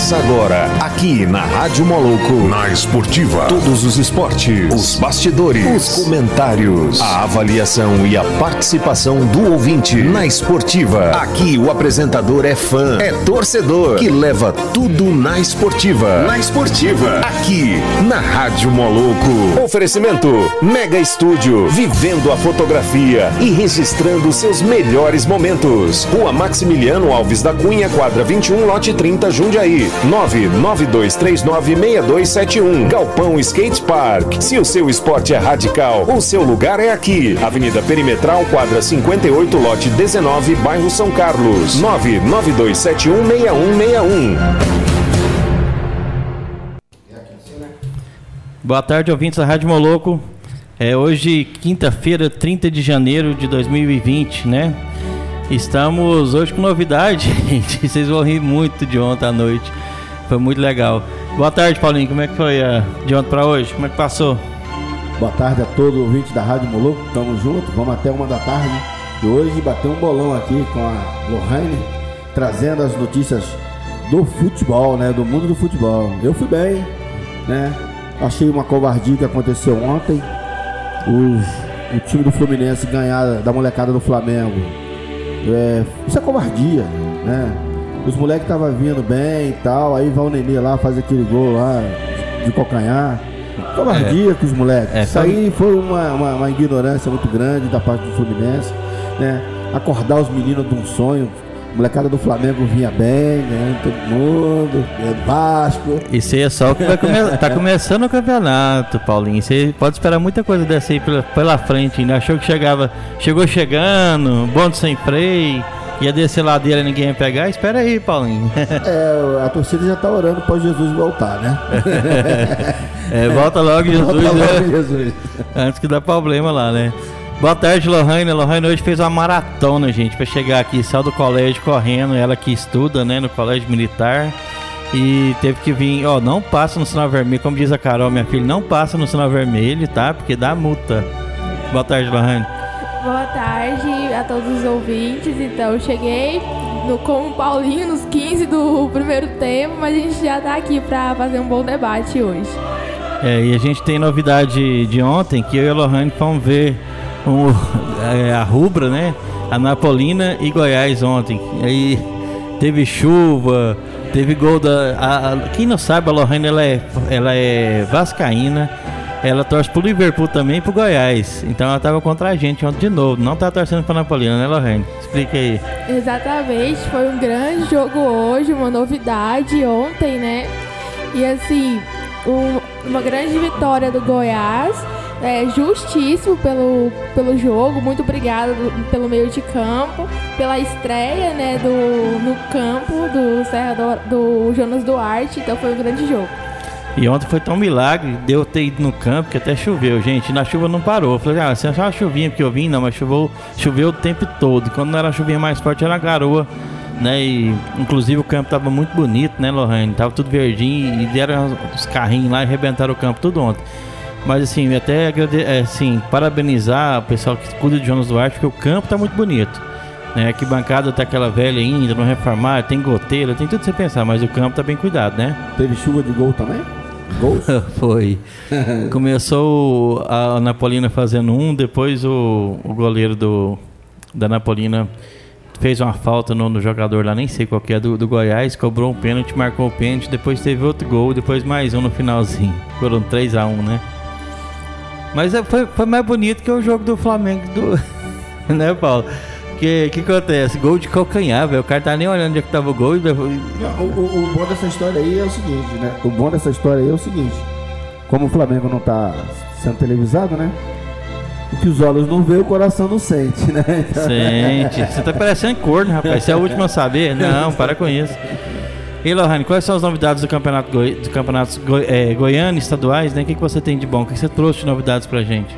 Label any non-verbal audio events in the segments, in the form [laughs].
Começa agora, aqui na Rádio Moloco. Na Esportiva. Todos os esportes, os bastidores, os comentários, a avaliação e a participação do ouvinte na Esportiva. Aqui o apresentador é fã, é torcedor, que leva tudo na Esportiva. Na Esportiva. Aqui na Rádio Moloco. Oferecimento Mega Estúdio, vivendo a fotografia e registrando seus melhores momentos. Rua Maximiliano Alves da Cunha, quadra 21, lote 30, Jundiaí. 992396271. Galpão Skate Park. Se o seu esporte é radical, o seu lugar é aqui. Avenida Perimetral, quadra 58, lote 19, bairro São Carlos. 992716161. Boa tarde, ouvintes da Rádio Moloco. É hoje, quinta-feira, 30 de janeiro de 2020, né? Estamos hoje com novidade, [laughs] gente. Vocês vão rir muito de ontem à noite. Foi muito legal. Boa tarde, Paulinho. Como é que foi a de ontem para hoje? Como é que passou? Boa tarde a todos os ouvintes da Rádio Moloco. Tamo junto. Vamos até uma da tarde. E hoje bater um bolão aqui com a Lohane, trazendo as notícias do futebol, né? Do mundo do futebol. Eu fui bem, né? Achei uma covardia que aconteceu ontem. O time do Fluminense ganhar da molecada do Flamengo. É, isso é covardia, né? Os moleques estavam vindo bem e tal, aí vai o Nenê lá, faz aquele gol lá de calcanhar. Covardia É. com os moleques. É, isso aí foi uma, uma, uma ignorância muito grande da parte do Fluminense, né? Acordar os meninos de um sonho. A molecada do Flamengo vinha bem, né? Todo mundo, é Vasco. Isso aí é só o que vai começar. [laughs] tá começando o campeonato, Paulinho. Você pode esperar muita coisa dessa aí pela, pela frente. Ainda achou que chegava. Chegou chegando, bonde sem freio. Ia descer ladeira e ninguém ia pegar. Espera aí, Paulinho. [laughs] É, a torcida já tá orando para Jesus voltar, né? [laughs] É, volta logo, Jesus. Volta né? logo, Jesus. Antes que dá problema lá, né? Boa tarde, Lohane. Lohane hoje fez uma maratona, gente, pra chegar aqui. Saiu do colégio correndo, ela que estuda, né, no colégio militar. E teve que vir, ó, não passa no sinal vermelho, como diz a Carol, minha filha, não passa no sinal vermelho, tá? Porque dá multa. Boa tarde, Lohane. Boa tarde a todos os ouvintes. Então, eu cheguei no, com o Paulinho nos 15 do primeiro tempo, mas a gente já tá aqui pra fazer um bom debate hoje. É, e a gente tem novidade de ontem, que eu e a Lohane fomos ver o- é, a Rubra, né? A Napolina e Goiás ontem. Aí teve chuva, teve gol da. a- a- quem não sabe, a Lohane ela é, ela é vascaína. Ela torce pro Liverpool também e pro Goiás. Então ela tava contra a gente ontem de novo. Não tá torcendo pra Napolina, né, Lohane? Explica aí. Exatamente, foi um grande jogo hoje, uma novidade ontem, né? E assim, um- uma grande vitória do Goiás. É, justíssimo pelo, pelo jogo, muito obrigada do- pelo meio de campo, pela estreia né, do, no campo do, Serra do, do Jonas Duarte, então foi um grande jogo. E ontem foi tão milagre, deu ter ido no campo que até choveu, gente. Na chuva não parou. Eu falei, ah, só uma chuvinha que eu vim, não, mas choveu, choveu o tempo todo. Quando não era uma chuvinha mais forte, era garoa, né? E inclusive o campo tava muito bonito, né, Lohane? Tava tudo verdinho e deram os carrinhos lá e arrebentaram o campo tudo ontem. Mas assim, até agrade- é, assim, parabenizar o pessoal que cuida de Jonas Duarte, porque o campo tá muito bonito. Né, que bancada tá aquela velha ainda, não reformar, tem goteira, tem tudo pra você pensar, mas o campo tá bem cuidado, né? Teve chuva de gol também? Gols? [laughs] Foi. [laughs] Começou a Napolina fazendo um, depois o, o goleiro do, da Napolina fez uma falta no, no jogador lá, nem sei qual que é, do, do Goiás, cobrou um pênalti, marcou o pênalti, depois teve outro gol, depois mais um no finalzinho. Foram 3 a 1 né? Mas é- foi, foi mais bonito que o jogo do Flamengo do. [laughs] né, Paulo? Que que acontece? Gol de calcanhar, velho. O cara tá nem olhando onde é que tava o gol e o, o- o bom dessa história aí é o seguinte, né? O bom dessa história aí é o seguinte. Como o Flamengo não tá sendo televisado, né? O que os olhos não vê, o coração não sente, né? Então- Sente. Você tá parecendo corno, rapaz. Você é o último a saber? Não, para com isso. E Lohane, quais são as novidades do campeonato, goi do campeonato goi é, goiano, estaduais, né? O que, que você tem de bom? O que você trouxe de novidades pra gente?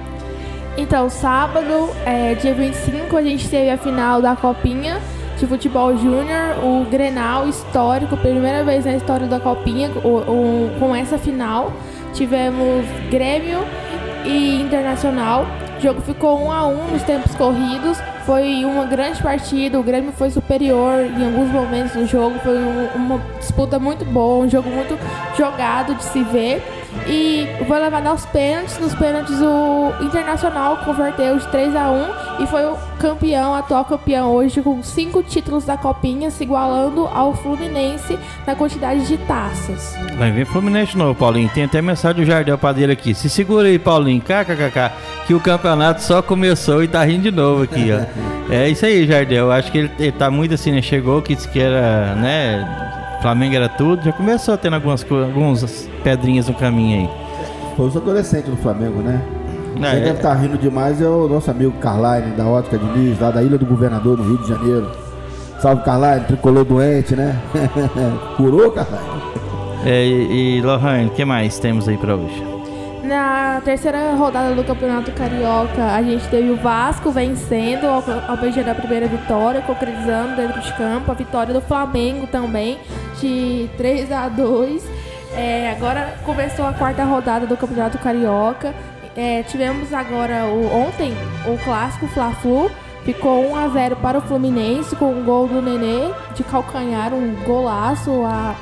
Então, sábado, é, dia 25, a gente teve a final da Copinha de Futebol Júnior, o Grenal histórico, primeira vez na história da Copinha, o- o- com essa final. Tivemos Grêmio e Internacional O jogo ficou 1 a 1 nos tempos corridos. Foi uma grande partida, o Grêmio foi superior em alguns momentos do jogo. Foi um, uma disputa muito boa, um jogo muito jogado de se ver. E foi levado aos pênaltis. Nos pênaltis, o Internacional converteu de 3 a 1 e foi o campeão, atual campeão hoje, com cinco títulos da Copinha, se igualando ao Fluminense na quantidade de taças. Vai vir Fluminense novo, Paulinho. Tem até mensagem do Jardel Padeiro aqui. Se segura aí, Paulinho. KKKK. Que o campeonato só começou e tá rindo de novo aqui, ó. é isso aí, Jardel. Acho que ele, ele tá muito assim, né? Chegou, que disse que era, né? Flamengo era tudo. Já começou tendo algumas, algumas pedrinhas no caminho aí. Foi os adolescentes do Flamengo, né? É, Quem é- deve estar rindo demais é o nosso amigo Carline, da Ótica Diniz, lá da Ilha do Governador, no Rio de Janeiro. Salve Carline, tricolor doente, né? [laughs] Curou, Carline? É, e, e Lohane, o que mais temos aí pra hoje? Na terceira rodada do Campeonato Carioca, a gente teve o Vasco vencendo beijar da primeira vitória, concretizando dentro de campo. A vitória do Flamengo também, de 3 a 2 É, agora começou a quarta rodada do Campeonato Carioca. É, tivemos agora o, ontem o clássico Fla-Flu. Ficou 1 a 0 para o Fluminense com um gol do Nenê de calcanhar, um golaço a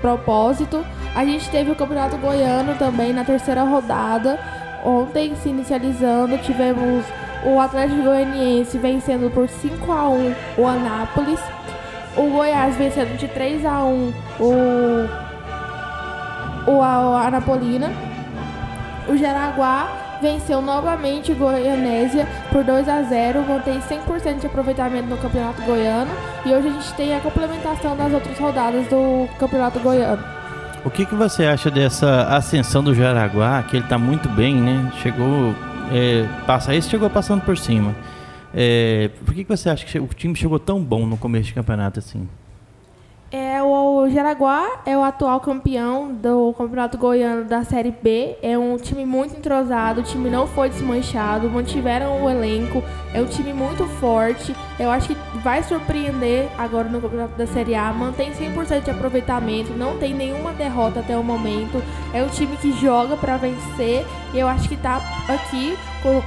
propósito. A gente teve o Campeonato Goiano também na terceira rodada. Ontem se inicializando, tivemos o Atlético Goianiense vencendo por 5 a 1 o Anápolis. O Goiás vencendo de 3 a 1 o, o Anapolina. O Jaraguá venceu novamente o Goianésia por 2 a 0 mantém 100% de aproveitamento no Campeonato Goiano. E hoje a gente tem a complementação das outras rodadas do Campeonato Goiano. O que, que você acha dessa ascensão do Jaraguá, que ele tá muito bem, né? Chegou. É, passa esse chegou passando por cima. É, por que, que você acha que o time chegou tão bom no começo de campeonato assim? É, o Jaraguá é o atual campeão do Campeonato Goiano da Série B. É um time muito entrosado, o time não foi desmanchado, mantiveram o elenco. É um time muito forte. Eu acho que vai surpreender agora no Campeonato da Série A. Mantém 100% de aproveitamento, não tem nenhuma derrota até o momento. É um time que joga para vencer. E eu acho que tá aqui,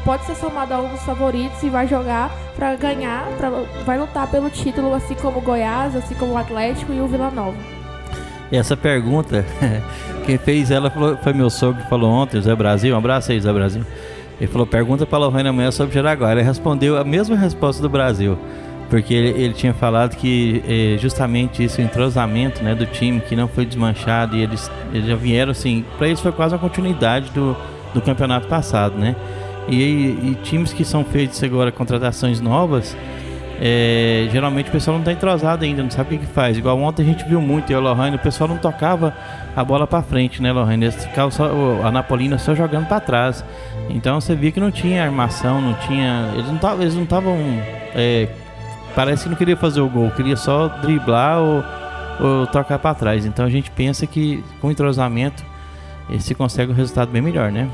pode ser somado a um dos favoritos e vai jogar para ganhar, pra, vai lutar pelo título, assim como o Goiás, assim como o Atlético e o Vila Nova. E essa pergunta, [laughs] quem fez ela foi meu sogro que falou ontem, Zé Brasil. Um abraço aí, Zé Brasil. Ele falou: pergunta para Lohane amanhã sobre Jaraguá. Ele respondeu a mesma resposta do Brasil. Porque ele, ele tinha falado que eh, justamente isso, o entrosamento né, do time, que não foi desmanchado, e eles, eles já vieram assim. Para eles foi quase uma continuidade do, do campeonato passado, né? E, e times que são feitos agora, contratações novas, é, geralmente o pessoal não está entrosado ainda, não sabe o que, que faz. Igual ontem a gente viu muito, e o Lohane, o pessoal não tocava a bola para frente, né, Lohane? Eles ficavam só, a Napolina só jogando para trás. Então você via que não tinha armação, não tinha. Eles não estavam. É, parece que não queria fazer o gol, queria só driblar ou, ou tocar para trás. Então a gente pensa que com entrosamento se consegue um resultado bem melhor, né?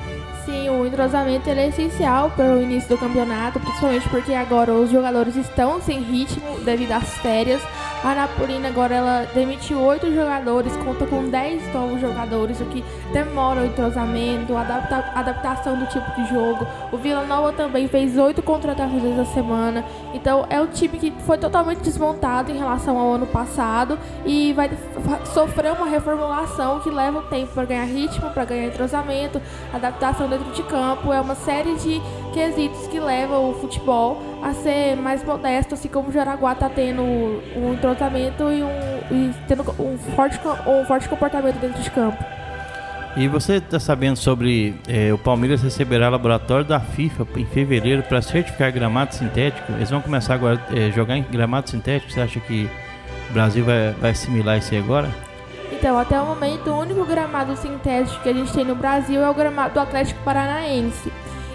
Entrosamento é essencial para o início do campeonato, principalmente porque agora os jogadores estão sem ritmo devido às férias. A Napolina agora ela demitiu oito jogadores, conta com 10 novos jogadores, o que demora o entrosamento, a adapta- adaptação do tipo de jogo. O Vila Nova também fez oito contratações essa semana, então é um time que foi totalmente desmontado em relação ao ano passado e vai sofrer uma reformulação que leva um tempo para ganhar ritmo, para ganhar entrosamento, adaptação dentro de campo. É uma série de quesitos que levam o futebol a ser mais modesto, assim como o Jaraguá está tendo um entrosamento e, um, e tendo um forte, um forte comportamento dentro de campo. E você está sabendo sobre eh, o Palmeiras receberá laboratório da FIFA em fevereiro para certificar gramado sintético? Eles vão começar agora a jogar em gramado sintético. Você acha que o Brasil vai, vai assimilar isso aí agora? Então, até o momento, o único gramado sintético que a gente tem no Brasil é o gramado do Atlético Paranaense.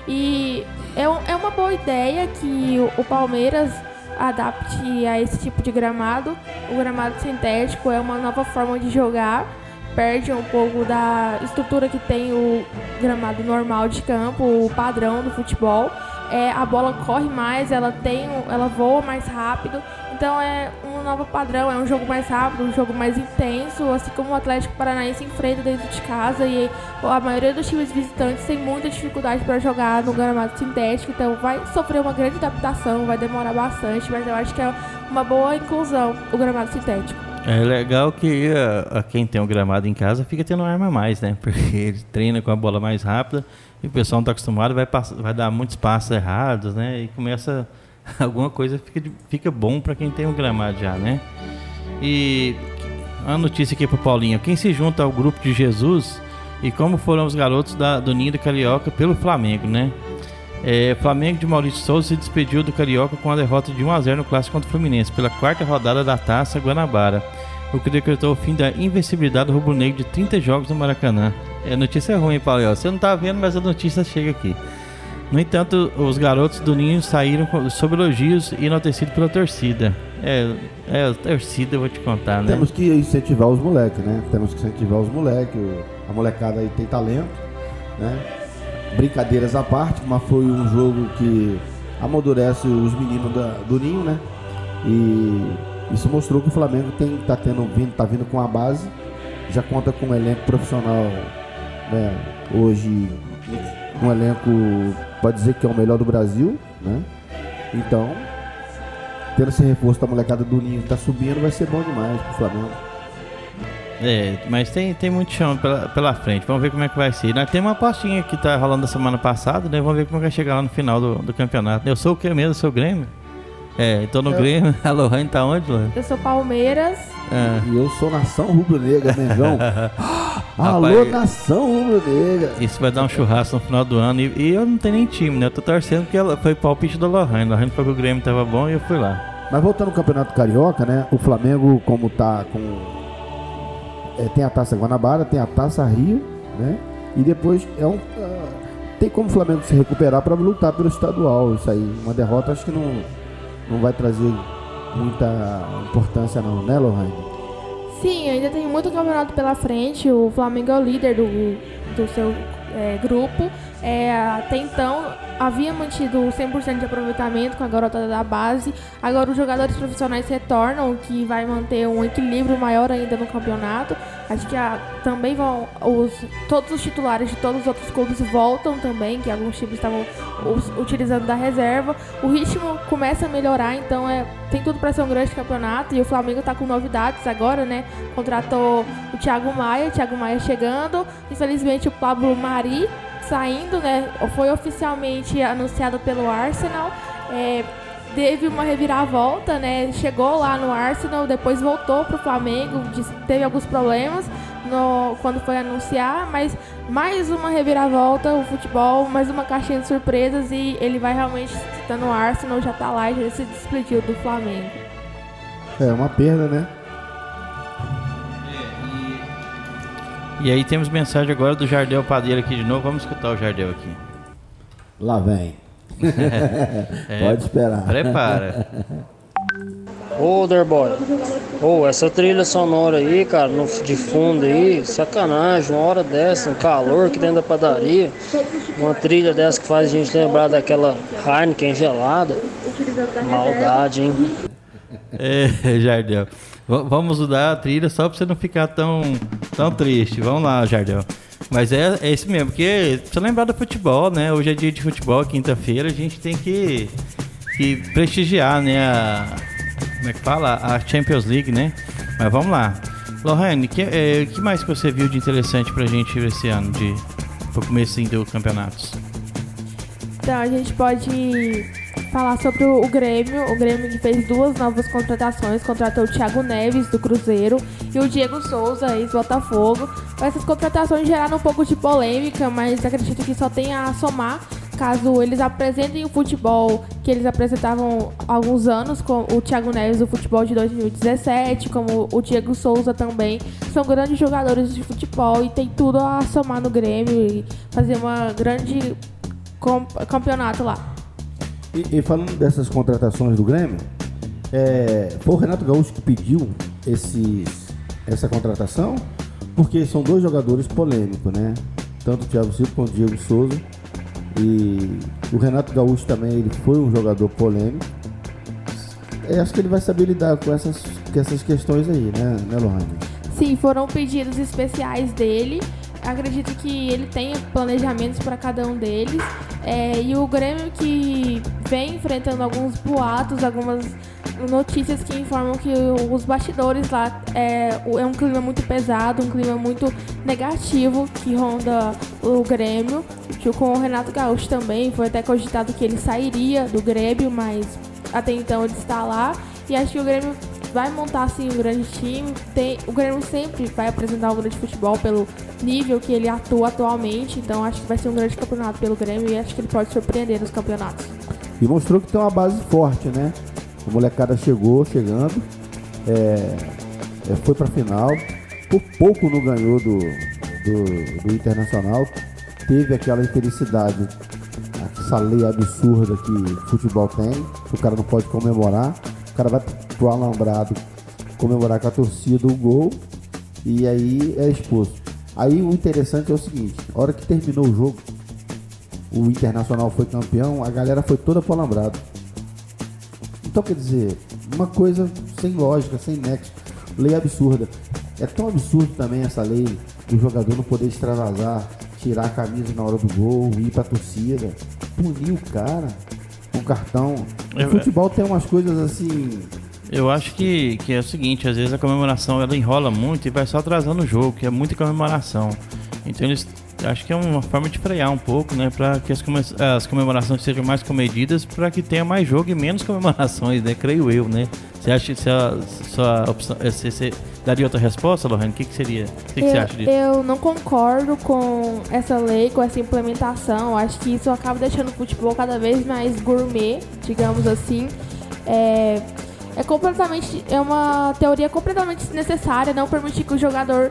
E é, é uma boa ideia que o, Palmeiras adapte a esse tipo de gramado. O gramado sintético é uma nova forma de jogar, perde um pouco da estrutura que tem o gramado normal de campo, o padrão do futebol. É, a bola corre mais, ela tem, ela voa mais rápido. Então é um novo padrão, é um jogo mais rápido, um jogo mais intenso, assim como o Atlético Paranaense enfrenta dentro de casa e a maioria dos times visitantes tem muita dificuldade para jogar no gramado sintético, então vai sofrer uma grande adaptação, vai demorar bastante, mas eu acho que é uma boa inclusão o gramado sintético. É legal que a, a quem tem um gramado em casa fica tendo arma a mais, né? [laughs] Porque ele treina com a bola mais rápida e o pessoal não está acostumado, vai, vai dar muitos passos errados, né? E começa [laughs] alguma coisa fica, fica bom para quem tem um gramado já, né? E a notícia aqui para Paulinho: quem se junta ao grupo de Jesus e como foram os garotos da, do Ninho do Carioca pelo Flamengo, né? É, Flamengo de Maurício Souza se despediu do Carioca com a derrota de 1 a 0 no clássico contra o Fluminense pela quarta rodada da Taça Guanabara, o que decretou o fim da invencibilidade rubro-negro de 30 jogos no Maracanã. É notícia ruim, Paulo. Você não tá vendo, mas a notícia chega aqui. No entanto, os garotos do Ninho saíram sob elogios e enaltecidos pela torcida. É, é, a torcida, eu vou te contar, né? Temos que incentivar os moleques, né? Temos que incentivar os moleques. A molecada aí tem talento, né? Brincadeiras à parte, mas foi um jogo que amadurece os meninos da, do Ninho, né? E isso mostrou que o Flamengo tem, tá, tendo, vindo, tá vindo com a base, já conta com um elenco profissional, né? Hoje, um elenco pode dizer que é o melhor do Brasil, né? Então, tendo esse reforço da molecada do Ninho que tá subindo, vai ser bom demais pro Flamengo. É, mas tem, tem muito chão pela, pela frente. Vamos ver como é que vai ser. Temos uma apostinha que tá rolando da semana passada, né? Vamos ver como é vai chegar lá no final do, do campeonato. Eu sou o que mesmo? Eu sou o Grêmio? É, tô no eu... Grêmio. [laughs] A Lohane tá onde, Lohane? Eu sou Palmeiras. É. E eu sou Nação Rubro-Negra, Mengão. [laughs] Alô, Nação Rubro-Negra. Isso vai dar um churrasco no final do ano. E, e, eu não tenho nem time, né? Eu tô torcendo porque ela foi palpite da Lohane. Lohane falou que o Grêmio tava bom e eu fui lá. Mas voltando ao Campeonato Carioca, né? O Flamengo, como tá com é, tem a Taça Guanabara, tem a Taça Rio, né? E depois é um, uh, tem como o Flamengo se recuperar para lutar pelo estadual. Isso aí, uma derrota acho que não, não vai trazer muita importância não, né, Lohane? Sim, ainda tem muito campeonato pela frente. O Flamengo é o líder do, do seu é, grupo. É, até então havia mantido 100% de aproveitamento com a garotada da base. Agora os jogadores profissionais retornam, o que vai manter um equilíbrio maior ainda no campeonato. Acho que a, também vão os todos os titulares de todos os outros clubes voltam também, que alguns times estavam us, utilizando da reserva. O ritmo começa a melhorar, então é tem tudo para ser um grande campeonato e o Flamengo está com novidades agora, né? Contratou o Thiago Maia, Thiago Maia chegando. Infelizmente o Pablo Mari saindo, né? Foi oficialmente anunciado pelo Arsenal. É, teve uma reviravolta, né? Chegou lá no Arsenal, depois voltou para o Flamengo, teve alguns problemas no, quando foi anunciar, mas mais uma reviravolta, o futebol, mais uma caixinha de surpresas e ele vai realmente estar no Arsenal, já está lá já se despediu do Flamengo. É uma perda, né? E aí temos mensagem agora do Jardel Padeiro aqui de novo. Vamos escutar o Jardel aqui. Lá vem. [laughs] é, Pode esperar. Prepara. [laughs] Ô, Derboy. Ô, essa trilha sonora aí, cara, no, de fundo aí, sacanagem, uma hora dessa, um calor que dentro da padaria. Uma trilha dessa que faz a gente lembrar daquela Heineken gelada. Maldade, hein? [laughs] É, Jardel. Vamos mudar a trilha só pra você não ficar tão, tão triste. Vamos lá, Jardel. Mas é, é isso mesmo, porque você lembrar do futebol, né? Hoje é dia de futebol, quinta-feira, a gente tem que, que prestigiar, né? A, como é que fala? A Champions League, né? Mas vamos lá. Lohane, o que, é, que mais que você viu de interessante pra gente esse ano, de, pro começo do campeonatos? Então, a gente pode falar sobre o, Grêmio. O Grêmio que fez duas novas contratações. Contratou o Thiago Neves, do Cruzeiro, e o Diego Souza, ex-Botafogo. Essas contratações geraram um pouco de polêmica, mas acredito que só tem a somar caso eles apresentem o futebol que eles apresentavam há alguns anos, com o Thiago Neves, o futebol de 2017, como o Diego Souza também, são grandes jogadores de futebol e tem tudo a somar no Grêmio e fazer uma grande campeonato lá. E, e, falando dessas contratações do Grêmio, é, foi o Renato Gaúcho que pediu esses, essa contratação, porque são dois jogadores polêmicos, né? Tanto o Thiago Silva quanto o Diego Souza. E o Renato Gaúcho também ele foi um jogador polêmico. eu acho que ele vai saber lidar com essas, com essas questões aí, né, né Lohane? Sim, foram pedidos especiais dele. Acredito que ele tenha planejamentos para cada um deles. É, e o Grêmio que vem enfrentando alguns boatos, algumas notícias que informam que os bastidores lá é, é um clima muito pesado, um clima muito negativo que ronda o Grêmio. Com o Renato Gaúcho também, foi até cogitado que ele sairia do Grêmio, mas até então ele está lá. E acho que o Grêmio vai montar assim um grande time. Tem, o Grêmio sempre vai apresentar um grande futebol pelo nível que ele atua atualmente. Então acho que vai ser um grande campeonato pelo Grêmio e acho que ele pode surpreender nos campeonatos. E mostrou que tem uma base forte, né? A molecada chegou, chegando, é, é, foi pra final. Por pouco não ganhou do, do, do Internacional. Teve aquela infelicidade, essa lei absurda que futebol tem. O cara não pode comemorar. O cara vai pro alambrado comemorar com a torcida o gol e aí é expulso. Aí o interessante é o seguinte, a hora que terminou o jogo, o Internacional foi campeão, a galera foi toda pro alambrado. Então quer dizer, uma coisa sem lógica, sem nexo, lei absurda. É tão absurdo também essa lei do jogador não poder extravasar, tirar a camisa na hora do gol, ir pra torcida, punir o cara com cartão. O Eu- futebol tem umas coisas assim Eu acho que, que é o seguinte, às vezes a comemoração ela enrola muito e vai só atrasando o jogo, que é muita comemoração. Então eles acho que é uma forma de frear um pouco, né, para que as, come- as comemorações sejam mais comedidas, para que tenha mais jogo e menos [laughs] comemorações, né? Creio eu, né? Você acha que se a sua opção, eh, você, você daria outra resposta, Lohane? O que, que seria? O que, que você acha disso? eu não concordo com essa lei, com essa implementação. Acho que isso acaba deixando o futebol cada vez mais gourmet, digamos assim. É, é completamente. É uma teoria completamente desnecessária não permitir que o jogador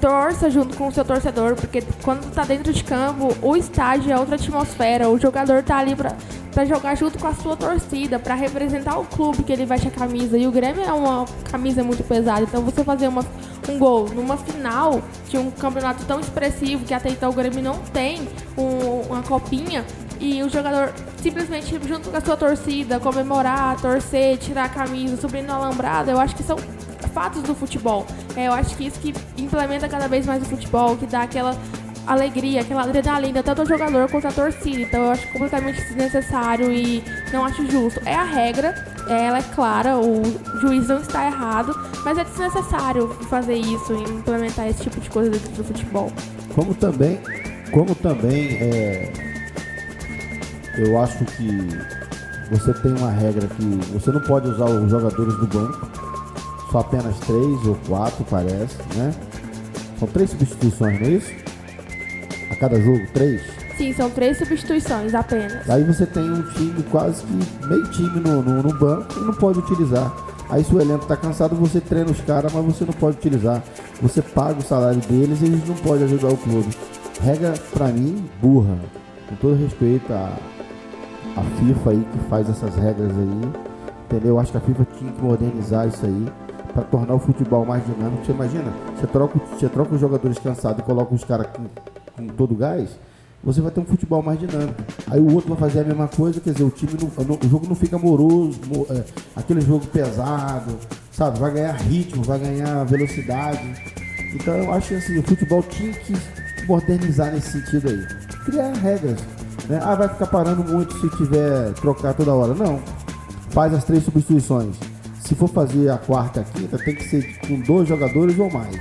torça junto com o seu torcedor, porque quando tá dentro de campo, o estádio é outra atmosfera, o jogador tá ali pra, pra jogar junto com a sua torcida, pra representar o clube que ele veste a camisa. E o Grêmio é uma camisa muito pesada, então você fazer uma, um gol numa final de um campeonato tão expressivo que até então o Grêmio não tem um- uma copinha. E o jogador simplesmente junto com a sua torcida, comemorar, torcer, tirar a camisa, subir no alambrado, eu acho que são fatos do futebol. É, eu acho que isso que implementa cada vez mais o futebol, que dá aquela alegria, aquela adrenalina, tanto ao jogador quanto à torcida. Então eu acho completamente desnecessário e não acho justo. É a regra, é, ela é clara, o juiz não está errado, mas é desnecessário fazer isso e implementar esse tipo de coisa dentro do futebol. Como também, como também é, eu acho que você tem uma regra que você não pode usar os jogadores do banco, só apenas três ou quatro parece, né? São três substituições, não é isso? A cada jogo, três. Sim, são três substituições apenas. Aí você tem um time quase que meio time no, no, no banco e não pode utilizar. Aí se o elenco tá cansado, você treina os caras, mas você não pode utilizar. Você paga o salário deles e eles não podem ajudar o clube. Regra, pra mim, burra. Com todo respeito à, à FIFA aí que faz essas regras aí. Entendeu? Eu acho que a FIFA tinha que modernizar isso aí para tornar o futebol mais dinâmico. Você imagina, você troca, você troca os jogadores cansados e coloca os caras com, com todo gás, você vai ter um futebol mais dinâmico. Aí o outro vai fazer a mesma coisa, quer dizer, o time não, o jogo não fica moroso, mo- é, aquele jogo pesado, sabe? Vai ganhar ritmo, vai ganhar velocidade. Então eu acho que assim, o futebol tinha que modernizar nesse sentido aí. Criar regras. Né? Ah, vai ficar parando muito se tiver trocar toda hora. Não. Faz as três substituições. Se for fazer a quarta a quinta, tem que ser com dois jogadores ou mais.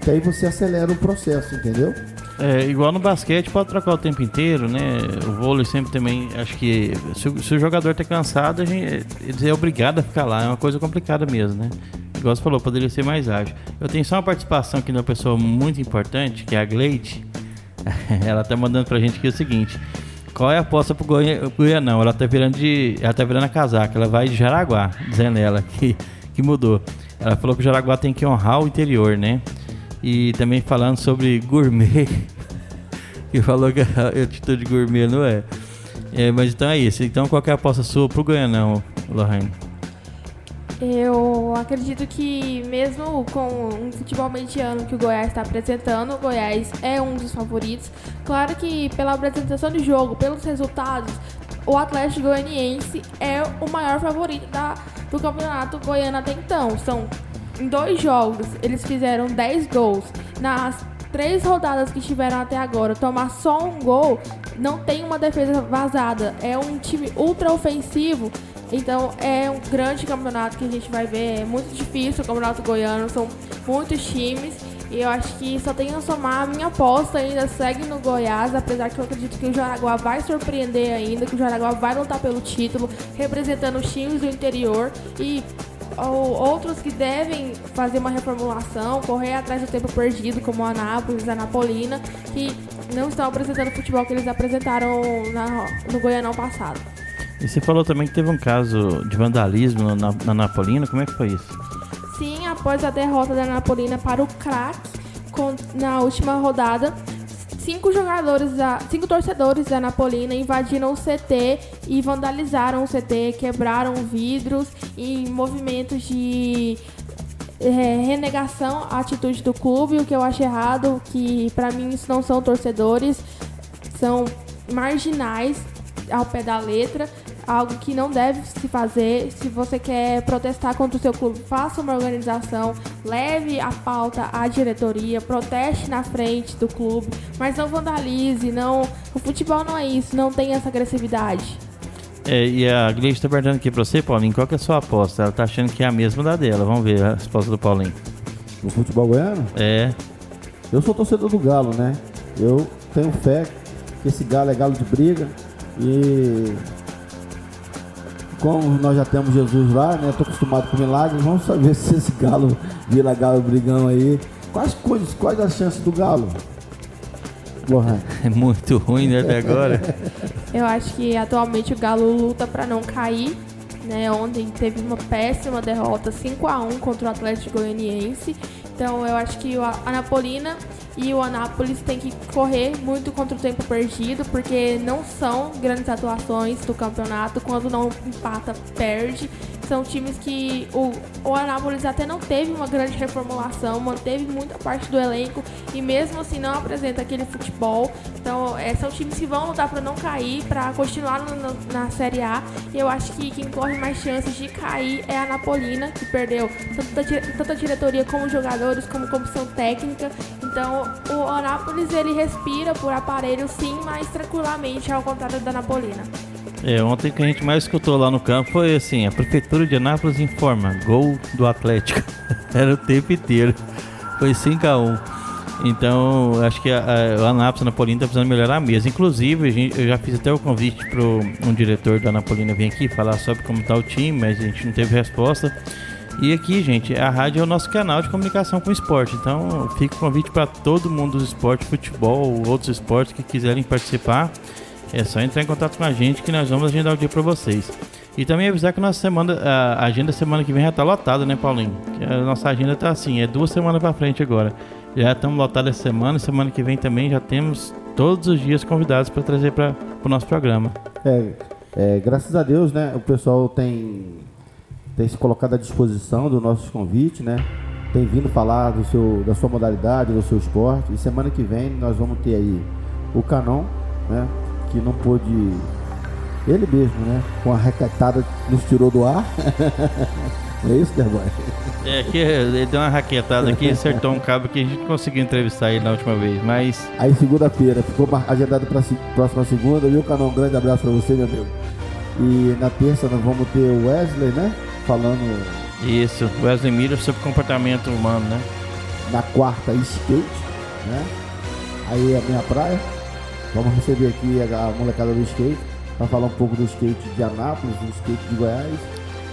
Que aí você acelera o processo, entendeu? É, igual no basquete, pode trocar o tempo inteiro, né? O vôlei sempre também, acho que se, o- se o jogador tá cansado, a gente, ele é obrigado a ficar lá. É uma coisa complicada mesmo, né? Igual você falou, poderia ser mais ágil. Eu tenho só uma participação aqui de uma pessoa muito importante, que é a Gleide. [laughs] Ela tá mandando pra gente aqui o seguinte. Qual é a aposta pro Goianão? Ela tá virando de. Ela tá virando a casaca. Ela vai de Jaraguá, dizendo ela que, que mudou. Ela falou que o Jaraguá tem que honrar o interior, né? E também falando sobre gourmet. [laughs] que falou que a atitude gourmet não é. é. Mas então é isso. Então qual é a aposta sua pro Goianão, Lohane? Eu acredito que mesmo com um futebol mediano que o Goiás está apresentando, o Goiás é um dos favoritos. Claro que pela apresentação de jogo, pelos resultados, o Atlético Goianiense é o maior favorito da, do campeonato goiano até então. São em dois jogos, eles fizeram 10 gols. Nas três rodadas que tiveram até agora, tomar só um gol, não tem uma defesa vazada. É um time ultra ofensivo. Então é um grande campeonato que a gente vai ver. É muito difícil o campeonato goiano, são muitos times. E eu acho que só tem a somar. A minha aposta ainda segue no Goiás, apesar que eu acredito que o Jaraguá vai surpreender ainda, que o Jaraguá vai lutar pelo título, representando os times do interior. E ou outros que devem fazer uma reformulação, correr atrás do tempo perdido, como a Anápolis, a Napolina, que não estão apresentando o futebol que eles apresentaram na, no Goianão passado. E você falou também que teve um caso de vandalismo na, na Napolina, como é que foi isso? Sim, após a derrota da Napolina para o crack na última rodada, cinco jogadores, da, cinco torcedores da Napolina invadiram o CT e vandalizaram o CT, quebraram vidros em movimentos de é, renegação à atitude do clube, o que eu acho errado, que para mim isso não são torcedores, são marginais ao pé da letra algo que não deve se fazer. Se você quer protestar contra o seu clube, faça uma organização, leve a pauta à diretoria, proteste na frente do clube, mas não vandalize, não. O futebol não é isso, não tem essa agressividade. É, e a Gleice está perguntando aqui para você, Paulinho, qual que é a sua aposta? Ela tá achando que é a mesma da dela. Vamos ver a resposta do Paulinho. No futebol goiano? É. Eu sou torcedor do Galo, né? Eu tenho fé que esse Galo é galo de briga e como nós já temos Jesus lá, né? Tô acostumado com milagres, vamos saber [laughs] se esse galo vira galo brigão aí. Quais coisas, quais as chances do galo? Lohan. [laughs] É muito ruim, né, até agora. [laughs] Eu acho que atualmente o Galo luta para não cair. Né, ontem teve uma péssima derrota 5 a 1 contra o Atlético Goianiense. Então eu acho que a Anapolina e o Anápolis tem que correr muito contra o tempo perdido, porque não são grandes atuações do campeonato. Quando não empata, perde. São times que o, o Anápolis até não teve uma grande reformulação, manteve muita parte do elenco e mesmo assim não apresenta aquele futebol. Então, é, são times que vão lutar para não cair, para continuar no, no, na Série A. E eu acho que quem corre mais chances de cair é a Napolina, que perdeu tanto, tanto a diretoria como jogadores, como comissão técnica. Então, o Anápolis ele respira por aparelho sim, mas tranquilamente, ao contrário da Napolina. É, ontem que a gente mais escutou lá no campo foi assim, a prefeitura de Anápolis informa, gol do Atlético. [laughs] Era o tempo inteiro. Foi 5 a 1 Então, acho que a, a, Anápolis Napolina está precisando melhorar mesmo. Inclusive, gente, eu já fiz até o convite para um diretor da Napolina vir aqui falar sobre como está o time, mas a gente não teve resposta. E aqui, gente, a rádio é o nosso canal de comunicação com o esporte. Então, fica o convite para todo mundo do esporte, futebol, outros esportes que quiserem participar. É só entrar em contato com a gente que nós vamos agendar o dia para vocês. E também avisar que nossa semana, a agenda semana que vem já tá lotada, né, Paulinho? A nossa agenda tá assim, é duas semanas para frente agora. Já estamos lotados essa semana, semana que vem também já temos todos os dias convidados para trazer para o nosso programa. É, é, graças a Deus, né, o pessoal tem, tem se colocado à disposição do nosso convite, né? Tem vindo falar do seu, da sua modalidade, do seu esporte. E semana que vem nós vamos ter aí o Canon, né? Que não pôde. Ele mesmo, né? Com a raquetada nos tirou do ar. [laughs] é isso, Derboy? É, que ele deu uma raquetada aqui, acertou um cabo que a gente conseguiu entrevistar ele na última vez, mas. Aí segunda-feira, ficou agendado para próxima segunda, viu, Canão? Um grande abraço para você, meu amigo. E na terça nós vamos ter o Wesley, né? Falando. Isso, Wesley Miller sobre comportamento humano, né? Na quarta, skate, né? Aí é a minha praia. Vamos receber aqui a, molecada do skate para falar um pouco do skate de Anápolis, do skate de Goiás.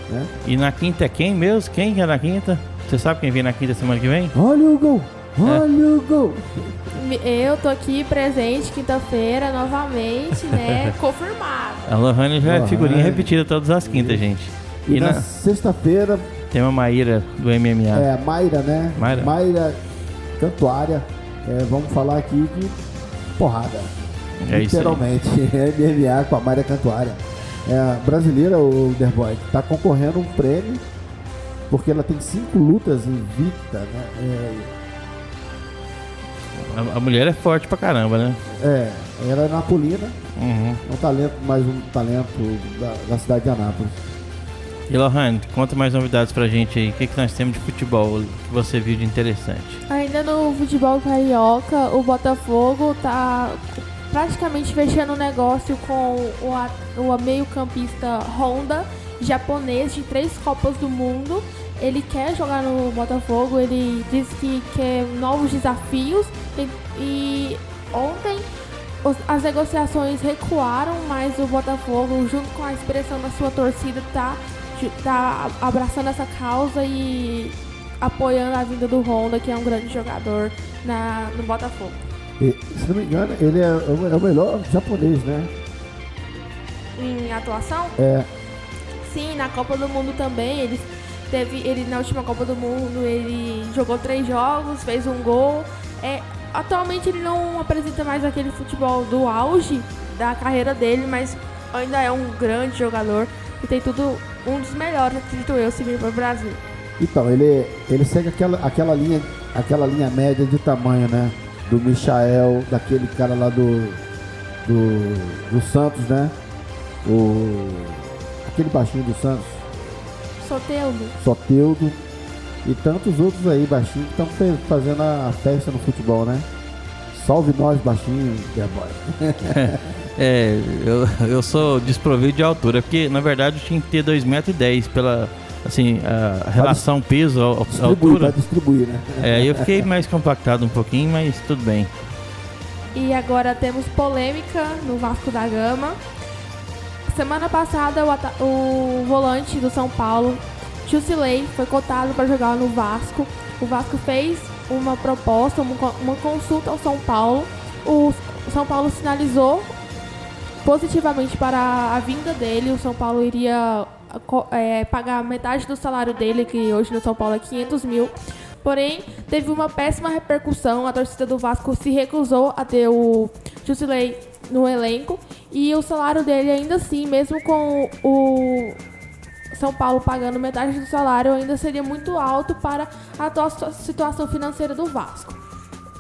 Né? E na quinta é quem mesmo? Quem é na quinta? Você sabe quem vem na quinta semana que vem? Olha o gol! Olha é. o gol! Eu tô aqui presente quinta-feira novamente, né? [laughs] Confirmado. A Lohane já é figurinha repetida todas as quintas, gente. E, e na, na sexta-feira. Tem uma Maíra do MMA. É, Maíra, né? Maíra. Maíra Cantuária. É, vamos falar aqui de porrada. É Literalmente. [laughs] MMA com a Maria Cantuária. É, brasileira, o Derboy, está concorrendo um prêmio porque ela tem cinco lutas invicta, né? É, A, a mulher é forte pra caramba, né? É, ela é napolina, Uhum. é um talento, mais um talento da, da cidade de Anápolis. E Lohane, conta mais novidades pra gente aí. O que, que nós temos de futebol que você viu de interessante? Ainda no futebol carioca, o Botafogo tá praticamente fechando um negócio com o, o meio-campista Honda, japonês de três Copas do Mundo. Ele quer jogar no Botafogo, ele diz que quer novos desafios e, e ontem as negociações recuaram, mas o Botafogo, junto com a expressão da sua torcida, tá, tá abraçando essa causa e apoiando a vinda do Honda, que é um grande jogador na, no Botafogo. E, se não me engano, ele é, o- é o melhor japonês, né? Em atuação, É, sim, na Copa do Mundo também, ele teve, ele na última Copa do Mundo, ele jogou três jogos, fez um gol. É, atualmente ele não apresenta mais aquele futebol do auge da carreira dele, mas ainda é um grande jogador e tem tudo um dos melhores, acredito eu, se vir para o Brasil. então, ele, ele segue aquela, aquela, linha, aquela linha média de tamanho, né? Do Michael, daquele cara lá do, do, do Santos, né? O, aquele baixinho do Santos, Soteldo. Soteudo. E tantos outros aí, baixinhos, que estão fazendo a festa no futebol, né? Salve nós, baixinhos, é boy. [laughs] É, eu, eu sou desprovido de altura, porque na verdade eu tinha que ter 2,10m pela assim, a relação peso Distribuir, altura. vai distribuir, né? É, eu fiquei mais compactado um pouquinho, mas tudo bem. E agora temos polêmica no Vasco da Gama. Semana passada, o, o volante do São Paulo, Jusilei, foi cotado para jogar no Vasco. O Vasco fez uma proposta, uma, co- uma consulta ao São Paulo. O São Paulo sinalizou positivamente para a vinda dele. O São Paulo iria é, pagar metade do salário dele, que hoje no São Paulo é 500 mil. Porém, teve uma péssima repercussão. A torcida do Vasco se recusou a ter o Jusilei no elenco. E o salário dele, ainda assim, mesmo com o São Paulo pagando metade do salário, ainda seria muito alto para a atual situa- situação financeira do Vasco.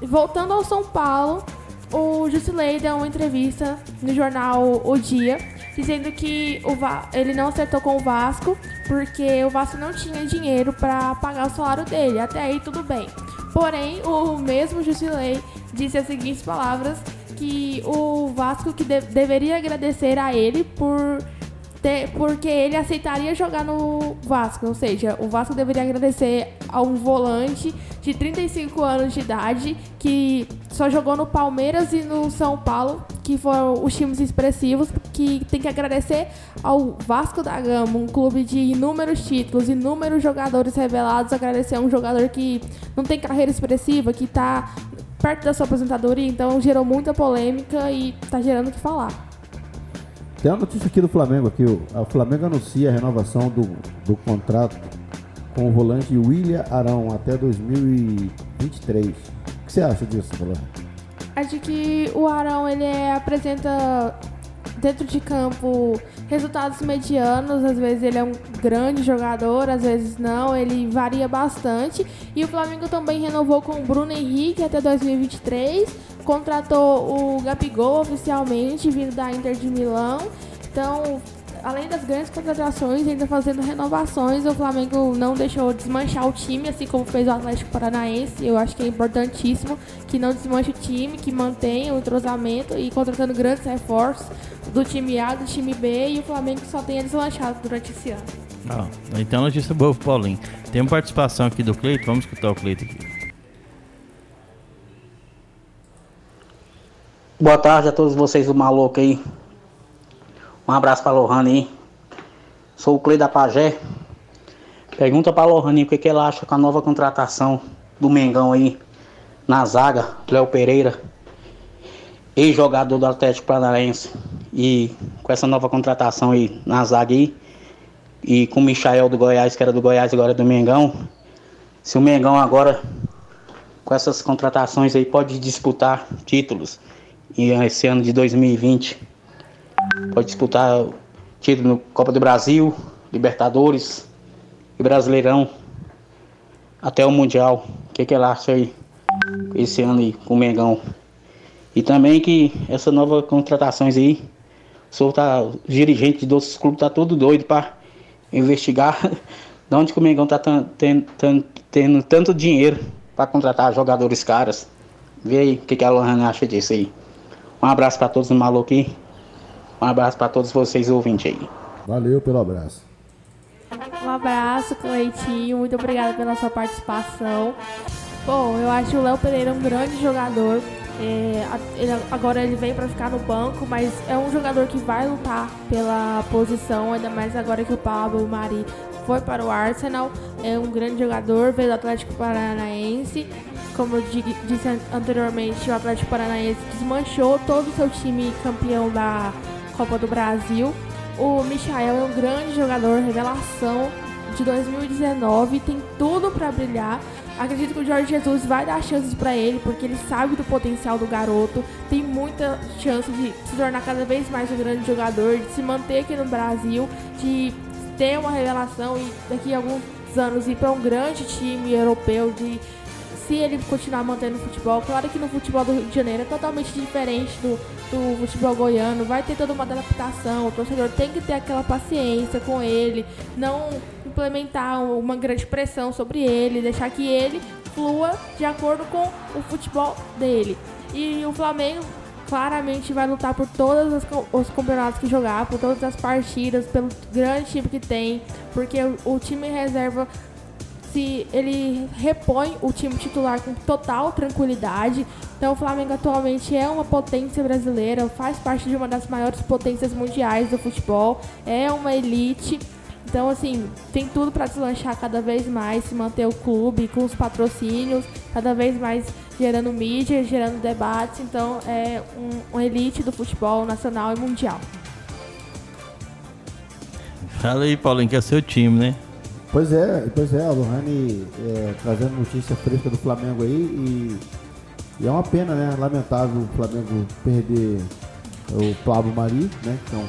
Voltando ao São Paulo, o Jusilei deu uma entrevista no jornal O Dia, dizendo que o Va- ele não acertou com o Vasco porque o Vasco não tinha dinheiro para pagar o salário dele. Até aí tudo bem. Porém, o mesmo Jusilei disse as seguintes palavras que o Vasco que de- deveria agradecer a ele por ter- porque ele aceitaria jogar no Vasco, ou seja, o Vasco deveria agradecer a um volante de 35 anos de idade que só jogou no Palmeiras e no São Paulo, que foram os times expressivos, que tem que agradecer ao Vasco da Gama, um clube de inúmeros títulos, inúmeros jogadores revelados, agradecer a um jogador que não tem carreira expressiva, que está perto da sua aposentadoria, então gerou muita polêmica e está gerando o que falar. Tem uma notícia aqui do Flamengo aqui. O, Flamengo anuncia a renovação do, do contrato com o volante William Arão até 2023. O que você acha disso, Bolão? Acho que o Arão ele é- apresenta dentro de campo resultados medianos, às vezes ele é um grande jogador, às vezes não, ele varia bastante. E o Flamengo também renovou com o Bruno Henrique até 2023, contratou o Gabigol oficialmente, vindo da Inter de Milão. Então, além das grandes contratações, ainda fazendo renovações, o Flamengo não deixou desmanchar o time, assim como fez o Atlético Paranaense. Eu acho que é importantíssimo que não desmanche o time, que mantenha o entrosamento e contratando grandes reforços do time A, do time B e o Flamengo só tenha deslanchado durante esse ano. Ó, então notícia boa Paulinho. Tem uma participação aqui do Cleito, vamos escutar o Cleito aqui. Boa tarde a todos vocês do maluco aí. Um abraço pra Lohane aí. Sou o Clei da Pajé. Pergunta pra Lohane o que, que ela acha com a nova contratação do Mengão aí na zaga, Léo Pereira, ex-jogador do Atlético Paranaense. E com essa nova contratação aí na zaga aí, e com o Michael do Goiás, que era do Goiás agora é do Mengão. Se o Mengão agora, com essas contratações aí, pode disputar títulos e esse ano de 2020 pode disputar título no Copa do Brasil, Libertadores e Brasileirão até o Mundial. O que, que ela acha aí? esse ano aí com o Mengão. E também que essa nova contratações aí, o tá, os dirigentes dos clubes tá tudo doido para investigar [laughs] de onde que o Mengão tá tendo, tendo, tanto dinheiro para contratar jogadores caras. Vê aí o que, que a Lohana acha disso aí. Um abraço para todos os malucos aí. Um abraço para todos vocês ouvintes aí. Valeu pelo abraço. Um abraço, Cleitinho. Muito obrigada pela sua participação. Bom, eu acho o Léo Pereira um grande jogador. É, ele, agora ele vem para ficar no banco, mas é um jogador que vai lutar pela posição, ainda mais agora que o Pablo Mari foi para o Arsenal. É um grande jogador, veio do Atlético Paranaense. Como eu disse anteriormente, o Atlético Paranaense desmanchou todo o seu time campeão da Copa do Brasil. O Michael é um grande jogador, revelação de 2019, tem tudo para brilhar. Acredito que o Jorge Jesus vai dar chances para ele, porque ele sabe do potencial do garoto, tem muita chance de se tornar cada vez mais um grande jogador, de se manter aqui no Brasil, de ter uma revelação e daqui a alguns anos ir para um grande time europeu, de se ele continuar mantendo o futebol. Claro que no futebol do Rio de Janeiro é totalmente diferente do, do futebol goiano, vai ter toda uma adaptação, o torcedor tem que ter aquela paciência com ele, não implementar uma grande pressão sobre ele, deixar que ele flua de acordo com o futebol dele. E o Flamengo claramente vai lutar por todos os campeonatos que jogar, por todas as partidas, pelo grande time que tem, porque o, time reserva se ele repõe o time titular com total tranquilidade. Então o Flamengo atualmente é uma potência brasileira, faz parte de uma das maiores potências mundiais do futebol, é uma elite. Então, assim, tem tudo para deslanchar cada vez mais, se manter o clube com os patrocínios, cada vez mais gerando mídia, gerando debates. Então, é um, uma elite do futebol nacional e mundial. Fala aí, Paulinho, que é seu time, né? Pois é, pois é, a Lohane é, trazendo notícia fresca do Flamengo aí e, e, é uma pena, né? Lamentável o Flamengo perder o Pablo Mari, né? Então,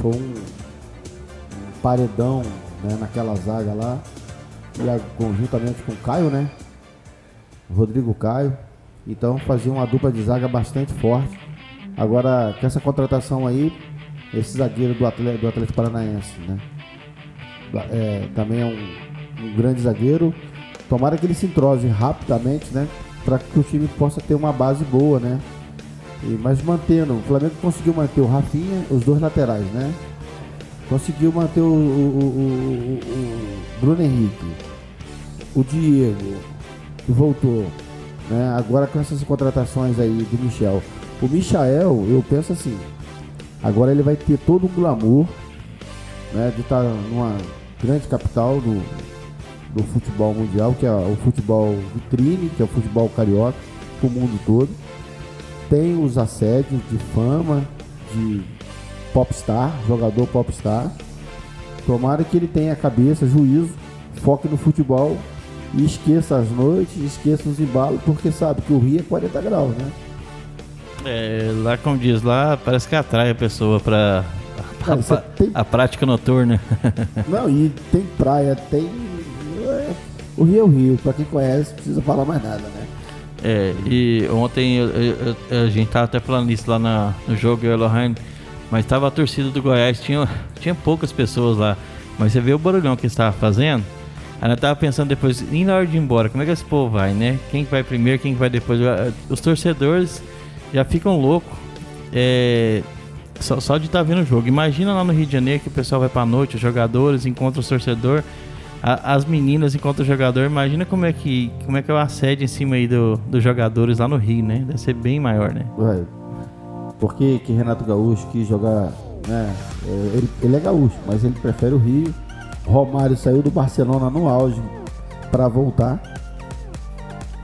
foi um, paredão né, naquela zaga lá. E a, conjuntamente com o Caio, né? Rodrigo Caio. Então fazia uma dupla de zaga bastante forte. Agora, com essa contratação aí, esse zagueiro do Atlético, do Atlético Paranaense, né? É, também é um, um, grande zagueiro. Tomara que ele se entrose rapidamente, né? Para que o time possa ter uma base boa, né? E, mas mantendo, o Flamengo conseguiu manter o Rafinha, os dois laterais, né? Conseguiu manter o, o, o, o Bruno Henrique, o Diego, que voltou. Né? Agora com essas contratações aí do Michel. O Michael, eu penso assim, agora ele vai ter todo um glamour né, de estar numa grande capital do, do futebol mundial, que é o futebol vitrine, que é o futebol carioca, para o mundo todo. Tem os assédios de fama, de popstar, jogador popstar. Tomara que ele tenha cabeça, juízo, foque no futebol e esqueça as noites, esqueça os embalos, porque sabe que o Rio é 40 graus, né? É, lá como diz lá, parece que atrai a pessoa para a, tem... a, prática noturna. [laughs] Não, e tem praia, tem. É, o Rio é o Rio, para quem conhece, não precisa falar mais nada, né? É, e ontem eu, eu, a gente tava até falando isso lá na, no jogo, eu e mas tava a torcida do Goiás, tinha, tinha poucas pessoas lá. Mas você vê o barulhão que estava fazendo. Ela tava pensando depois, e na hora de ir embora, como é que esse povo vai, né? Quem vai primeiro, quem vai depois? Os torcedores já ficam loucos. É, só, só, de estar tá vendo o jogo. Imagina lá no Rio de Janeiro que o pessoal vai pra noite, os jogadores encontram os torcedores, as meninas encontram o jogador. Imagina como é que, como é, que é o assédio em cima aí do, dos jogadores lá no Rio, né? Deve ser bem maior, né? Vai. Por que, que Renato Gaúcho quis jogar. Né? É, ele, ele é gaúcho, mas ele prefere o Rio. Romário saiu do Barcelona no auge para voltar,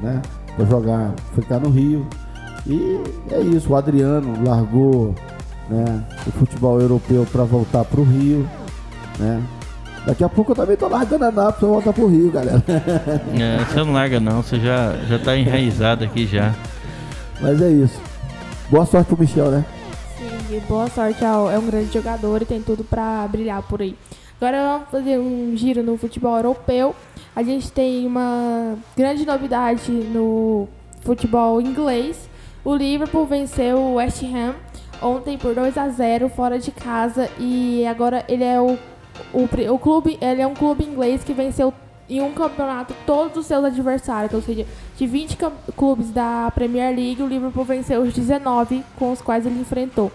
né? Para jogar, ficar no Rio. E é isso, o Adriano largou né, o futebol europeu para voltar para o Rio, né? Daqui a pouco eu também tô largando a Nápoles pra voltar pro Rio, galera. [laughs] É, você não larga não, você já, já tá enraizado aqui já. Mas é isso. Boa sorte pro Michel, né? Sim, boa sorte. É um grande jogador e tem tudo para brilhar por aí. Agora vamos fazer um giro no futebol europeu. A gente tem uma grande novidade no futebol inglês. O Liverpool venceu o West Ham ontem por 2 a 0 fora de casa e agora ele é o, o, o clube, ele é um clube inglês que venceu em um campeonato todos os seus adversários, ou seja, de 20 clubes da Premier League, o Liverpool venceu os 19 com os quais ele enfrentou.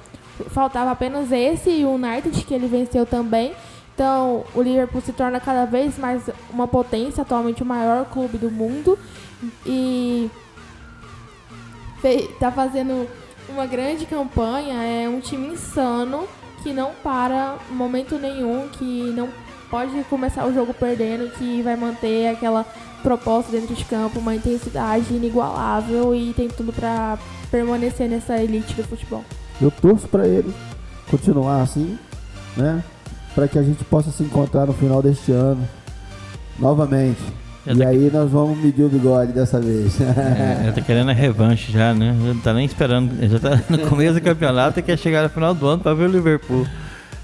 Faltava apenas esse e o United que ele venceu também. Então, o Liverpool se torna cada vez mais uma potência, atualmente o maior clube do mundo e está fazendo uma grande campanha, é um time insano que não para momento nenhum, que não pode começar o jogo perdendo, que vai manter aquela proposta dentro de campo, uma intensidade inigualável e tem tudo para permanecer nessa elite do futebol. Eu torço para ele continuar assim, né? Para que a gente possa se encontrar no final deste ano novamente. E aí nós vamos medir o bigode dessa vez. É, eu tô querendo a revanche já, né? Já não tá nem esperando. Já tá [laughs] no começo do campeonato e quer chegar no final do ano para ver o Liverpool.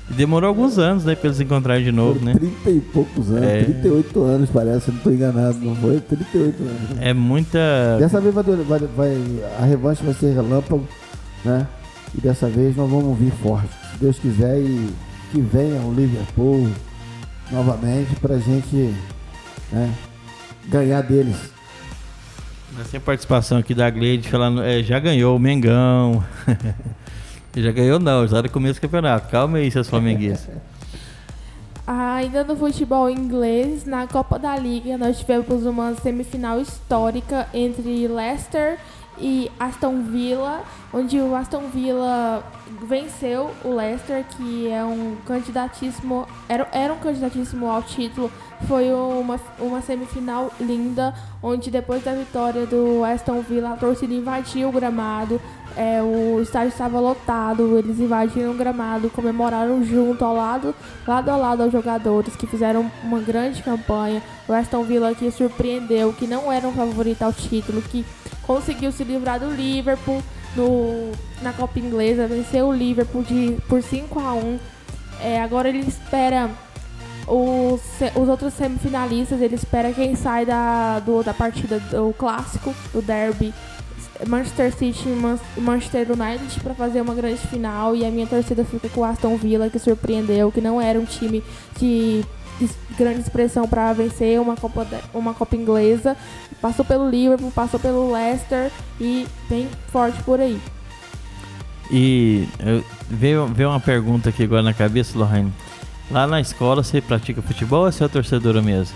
Demorou alguns anos, né, pra eles encontrarem de novo, né? 30 e poucos anos, é... 38 anos parece, não tô enganado, não foi? 38 anos. É muita. Dessa vez vai, vai, vai, a revanche vai ser relâmpago, né? E dessa vez nós vamos vir forte. Se Deus quiser e que venha o Liverpool novamente pra gente né, ganhar deles. Sem participação aqui da Gleide falando, é, já ganhou o Mengão. [laughs] Já ganhou não, já no começo do campeonato. Calma aí, seus flamenguistas. [laughs] Ainda no futebol inglês, na Copa da Liga, nós tivemos uma semifinal histórica entre Leicester e Aston Villa, onde o Aston Villa venceu o Leicester, que é um candidatíssimo, era, era um candidatíssimo ao título. Foi uma, uma semifinal linda, onde depois da vitória do Aston Villa, a torcida invadiu o gramado, é, o estádio estava lotado, eles invadiram o gramado, comemoraram junto ao lado, lado a lado aos jogadores que fizeram uma grande campanha. O Aston Villa que surpreendeu, que não era um favorito ao título, que conseguiu se livrar do Liverpool no, na Copa Inglesa, venceu o Liverpool de, por 5 a 1 é, Agora ele espera os, os outros semifinalistas, ele espera quem sai da, do, da partida do clássico, do derby Manchester City e Manchester United para fazer uma grande final e a minha torcida fica com o Aston Villa que surpreendeu, que não era um time de grande expressão para vencer uma Copa, uma Copa Inglesa. Passou pelo Liverpool, passou pelo Leicester e bem forte por aí. E veio, veio uma pergunta aqui agora na cabeça, Lohane. Lá na escola você pratica futebol ou você é torcedora mesmo?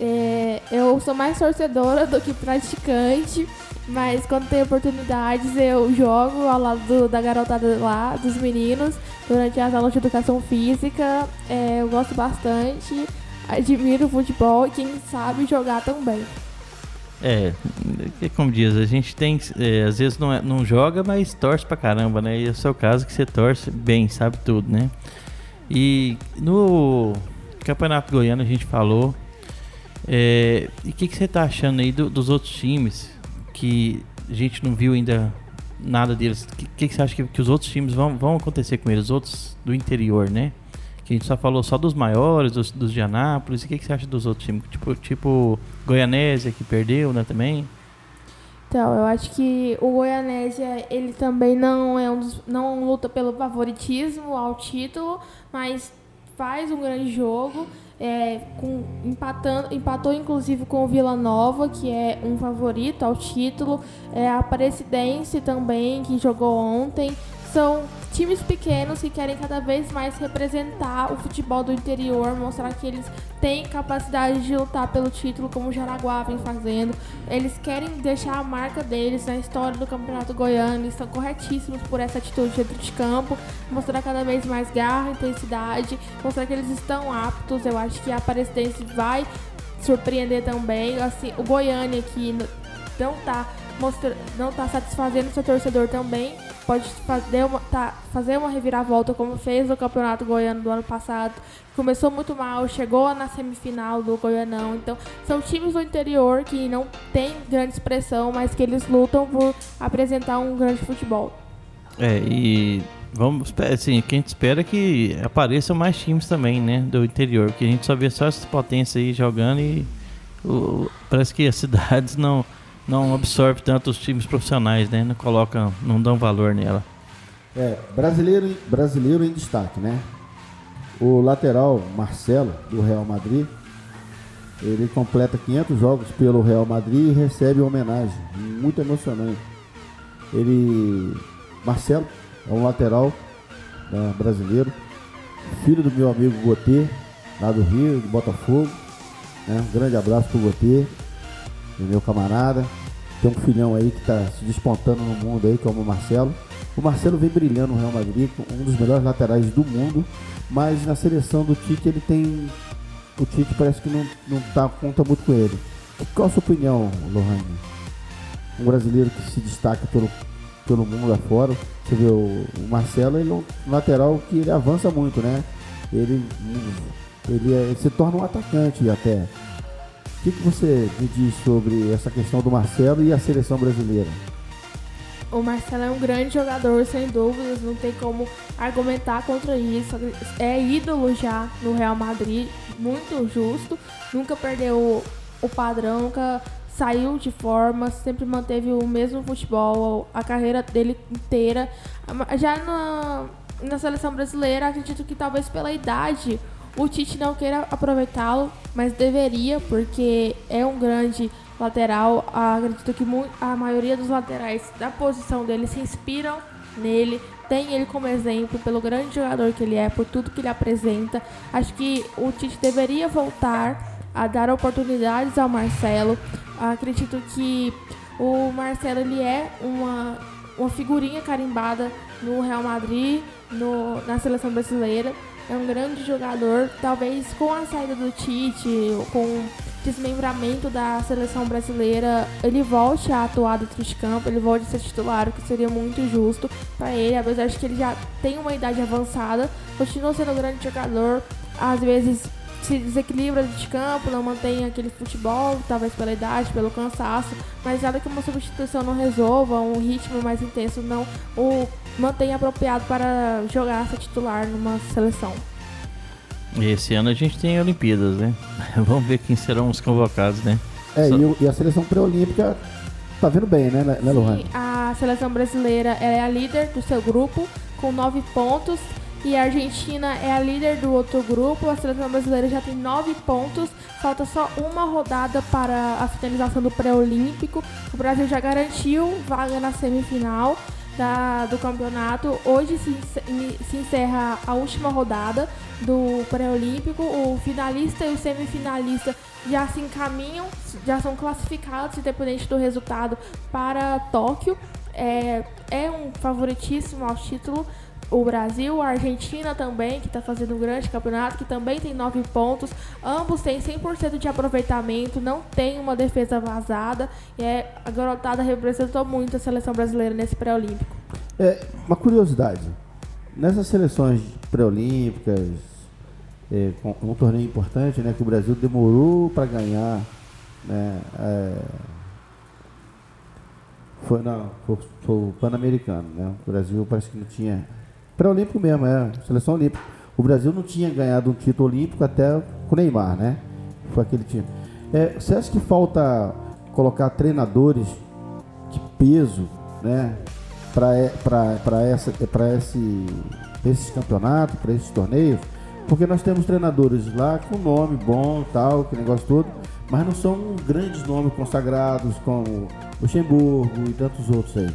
É, eu sou mais torcedora do que praticante, mas quando tem oportunidades eu jogo ao lado do, da garotada lá, dos meninos, durante as aulas de educação física. É, eu gosto bastante, admiro o futebol e quem sabe jogar também. É, como diz, a gente tem, é, às vezes não, é, não joga, mas torce pra caramba, né? E é o seu caso que você torce bem, sabe tudo, né? E no Campeonato Goiano a gente falou é, e o que, que, você está achando aí do, dos outros times que a gente não viu ainda nada deles? O que, que, que, você acha que, que, os outros times vão, vão acontecer com eles? Os outros do interior, né? Que a gente só falou só dos maiores, dos, dos de Anápolis. O que, que você acha dos outros times? Tipo, tipo Goianésia, que perdeu, né, também? Então, eu acho que o Goianésia, ele também não é um não luta pelo favoritismo ao título, mas faz um grande jogo é, com, empatando, empatou inclusive com o Vila Nova, que é um favorito ao título. É, a Aparecidense também, que jogou ontem. São times pequenos que querem cada vez mais representar o futebol do interior, mostrar que eles têm capacidade de lutar pelo título, como o Jaraguá vem fazendo. Eles querem deixar a marca deles na história do Campeonato Goiano, estão corretíssimos por essa atitude dentro de campo, mostrar cada vez mais garra, intensidade, mostrar que eles estão aptos. Eu acho que a Aparecidense vai surpreender também. Assim, o Goiânia que não está mostra, não tá satisfazendo seu torcedor também pode fazer uma, tá, fazer uma reviravolta como fez no Campeonato Goiano do ano passado. Começou muito mal, chegou na semifinal do Goianão. Então, são times do interior que não tem grande expressão, mas que eles lutam por apresentar um grande futebol. É, e Vamos, assim, o que a gente espera é que apareçam mais times também, né? Do interior. Que a gente só vê só essas potências aí jogando e o- parece que as [laughs] cidades não, não absorvem tanto os times profissionais, né? Não colocam, não dão valor nela. É, brasileiro, brasileiro em destaque, né? O lateral Marcelo, do Real Madrid, ele completa 500 jogos pelo Real Madrid e recebe homenagem. Muito emocionante. Ele. Marcelo é um lateral né, brasileiro, filho do meu amigo Gotê, lá do Rio, de Botafogo. né? Um grande abraço pro Gotê, meu camarada. Tem um filhão aí que está se despontando no mundo aí, como o Marcelo. O Marcelo vem brilhando no Real Madrid, um dos melhores laterais do mundo, mas na seleção do Tite ele tem. O Tite parece que não, não tá, conta muito com ele. Qual a sua opinião, Lohane? Um brasileiro que se destaca pelo, pelo mundo afora. Você vê o, o Marcelo, ele é um lateral que ele avança muito, né? Ele, ele, é- ele se torna um atacante até. Que, que você me diz sobre essa questão do Marcelo e a seleção brasileira? O Marcelo é um grande jogador, sem dúvidas, não tem como argumentar contra isso. É ídolo já no Real Madrid, muito justo. Nunca perdeu o padrão, nunca saiu de forma, sempre manteve o mesmo futebol a carreira dele inteira. Já na, na seleção brasileira, acredito que talvez pela idade o Tite não queira aproveitá-lo, mas deveria, porque é um grande lateral. Acredito que a maioria dos laterais da posição dele se inspiram nele, tem ele como exemplo pelo grande jogador que ele é, por tudo que ele apresenta. Acho que o Tite deveria voltar a dar oportunidades ao Marcelo. Acredito que o Marcelo ele é uma, uma figurinha carimbada no Real Madrid, no, na seleção brasileira. É um grande jogador. Talvez com a saída do Tite, com o desmembramento da seleção brasileira, ele volte a atuar dentro de campo, ele volte a ser titular, o que seria muito justo para ele, apesar de que ele já tem uma idade avançada, continua sendo um grande jogador, às vezes se desequilibra de campo, não mantém aquele futebol, talvez pela idade, pelo cansaço, mas nada que uma substituição não resolva, um ritmo mais intenso não o mantenha apropriado para jogar ser titular numa seleção. Esse ano a gente tem Olimpíadas, né? [laughs] Vamos ver quem serão os convocados, né? É, Só- e, o- e a seleção pré-olímpica tá vindo bem, né, né? Sim, a seleção brasileira ela é a líder do seu grupo com nove pontos e a Argentina é a líder do outro grupo. A seleção brasileira já tem nove pontos. Falta só uma rodada para a finalização do pré-olímpico. O Brasil já garantiu vaga na semifinal da, do campeonato. Hoje se, se encerra a última rodada do pré-olímpico. O finalista e o semifinalista já se encaminham, já são classificados, independente do resultado, para Tóquio. É, é um favoritíssimo ao título. O Brasil, a Argentina também, que está fazendo um grande campeonato, que também tem nove pontos. Ambos têm 100% de aproveitamento, não tem uma defesa vazada. E é, a garotada representou muito a seleção brasileira nesse pré-olímpico. É, uma curiosidade. Nessas seleções pré-olímpicas, é, um torneio importante, né, que o Brasil demorou para ganhar, né, é, foi, não, foi, foi o Pan-Americano, né, o Brasil parece que não tinha, pré-olímpico mesmo, é, seleção olímpica. O Brasil não tinha ganhado um título olímpico até com o Neymar, né, foi aquele time. É, você acha que falta colocar treinadores de peso, né, para essa para esse esses campeonatos, para esses torneios, porque nós temos treinadores lá com nome bom, tal, que negócio todo, mas não são grandes nomes consagrados como Luxemburgo e tantos outros aí.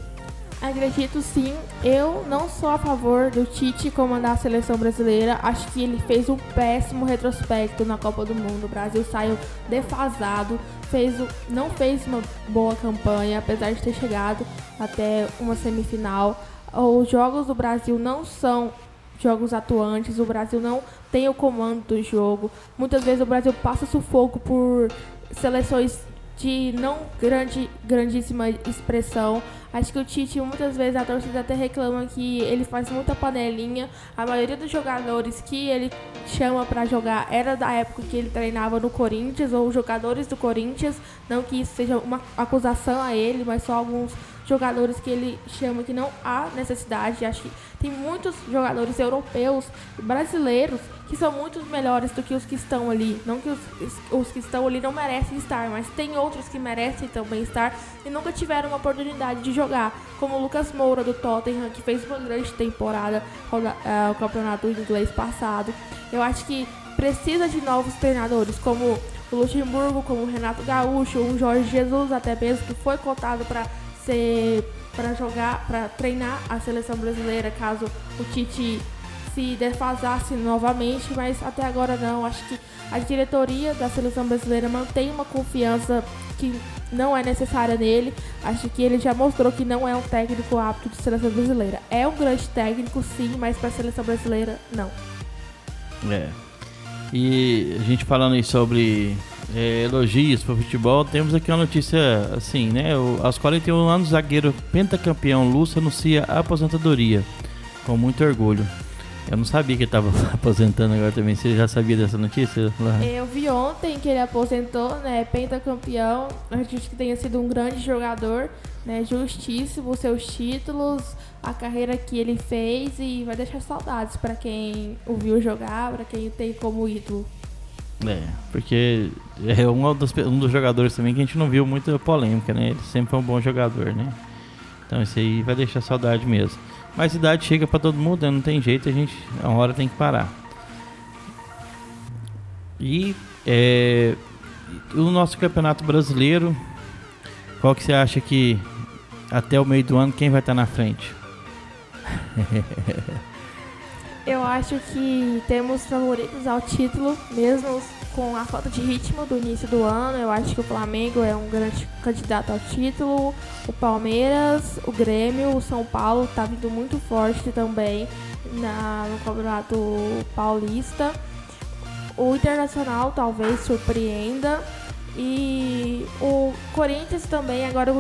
Acredito sim, eu não sou a favor do Tite comandar a seleção brasileira. Acho que ele fez um péssimo retrospecto na Copa do Mundo. O Brasil saiu defasado, fez não fez uma boa campanha, apesar de ter chegado até uma semifinal. Os jogos do Brasil não são jogos atuantes, o Brasil não tem o comando do jogo. Muitas vezes o Brasil passa sufoco por seleções de não grande, grandíssima expressão. Acho que o Tite, muitas vezes, a torcida até reclama que ele faz muita panelinha. A maioria dos jogadores que ele chama pra jogar era da época que ele treinava no Corinthians, ou jogadores do Corinthians. Não que isso seja uma acusação a ele, mas só alguns jogadores que ele chama que não há necessidade. Acho que tem muitos jogadores europeus, brasileiros, que são muito melhores do que os que estão ali. Não que os, os que estão ali não merecem estar, mas tem outros que merecem também estar e nunca tiveram uma oportunidade de jogar, como o Lucas Moura do Tottenham, que fez uma grande temporada uh, o campeonato inglês passado. Eu acho que precisa de novos treinadores, como o Luxemburgo, como o Renato Gaúcho, o Jorge Jesus, até mesmo que foi cotado para ser para jogar, para treinar a seleção brasileira, caso o Tite se defasasse novamente, mas até agora não. Acho que a diretoria da seleção brasileira mantém uma confiança que não é necessária nele. Acho que ele já mostrou que não é um técnico apto de seleção brasileira. É um grande técnico, sim, mas para a seleção brasileira, não. É. E a gente falando aí sobre é, elogios para o futebol, temos aqui uma notícia assim, né? O, aos 41 anos, o zagueiro pentacampeão Lúcio anuncia a aposentadoria com muito orgulho. Eu não sabia que ele estava [laughs] aposentando agora também. Você já sabia dessa notícia? Eu vi ontem que ele aposentou, né? Pentacampeão. Acredito que tenha sido um grande jogador, né? Justíssimo seus títulos, a carreira que ele fez e vai deixar saudades para quem o viu jogar, para quem tem como ídolo. É, porque é um dos, um dos jogadores também que a gente não viu muita polêmica, né? Ele sempre foi um bom jogador, né? Então isso aí vai deixar saudade mesmo. Mas idade chega para todo mundo, né? não tem jeito, a gente a hora tem que parar. E é, o nosso campeonato brasileiro, qual que você acha que até o meio do ano quem vai estar na frente? [laughs] Eu acho que temos favoritos ao título, mesmo com a falta de ritmo do início do ano. Eu acho que o Flamengo é um grande candidato ao título. O Palmeiras, o Grêmio, o São Paulo está vindo muito forte também na, no Campeonato Paulista. O Internacional talvez surpreenda. E o Corinthians também, agora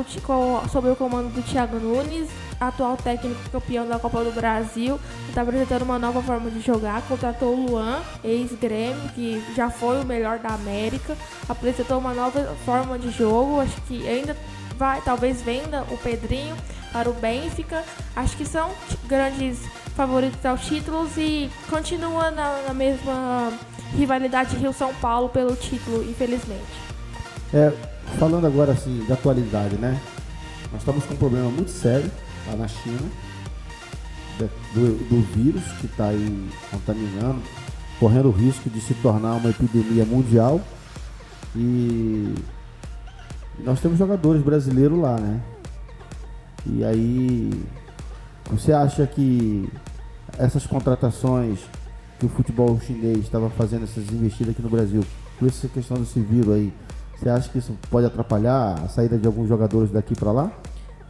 sob o comando do Thiago Nunes, atual técnico campeão da Copa do Brasil, está apresentando uma nova forma de jogar. Contratou o Luan, ex-Grêmio, que já foi o melhor da América. Apresentou uma nova forma de jogo. Acho que ainda vai, talvez venda o Pedrinho para o Benfica. Acho que são grandes favoritos aos títulos e continua na, na mesma rivalidade Rio-São Paulo pelo título, infelizmente. É, falando agora assim da atualidade, né? Nós estamos com um problema muito sério lá na China, do, do vírus que está aí contaminando, correndo o risco de se tornar uma epidemia mundial. E nós temos jogadores brasileiros lá, né? E aí, você acha que essas contratações que o futebol chinês estava fazendo, essas investidas aqui no Brasil, com essa questão desse vírus aí, você acha que isso pode atrapalhar a saída de alguns jogadores daqui para lá?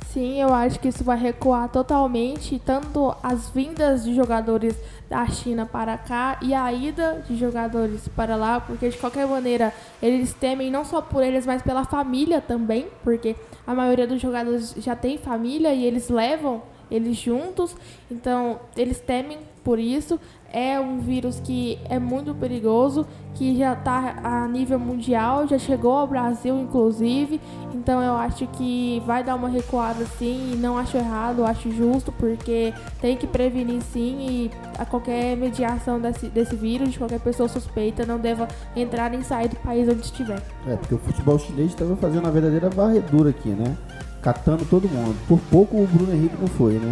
Sim, eu acho que isso vai recuar totalmente, tanto as vindas de jogadores da China para cá e a ida de jogadores para lá, porque de qualquer maneira eles temem não só por eles, mas pela família também, porque a maioria dos jogadores já tem família e eles levam eles juntos, então eles temem por isso é um vírus que é muito perigoso, que já está a nível mundial, já chegou ao Brasil inclusive. Então eu acho que vai dar uma recuada sim, e não acho errado, acho justo, porque tem que prevenir sim e a qualquer mediação desse, desse vírus, de qualquer pessoa suspeita, não deva entrar nem sair do país onde estiver. É, porque o futebol chinês estava fazendo uma verdadeira varredura aqui, né? Catando todo mundo. Por pouco o Bruno Henrique não foi, né?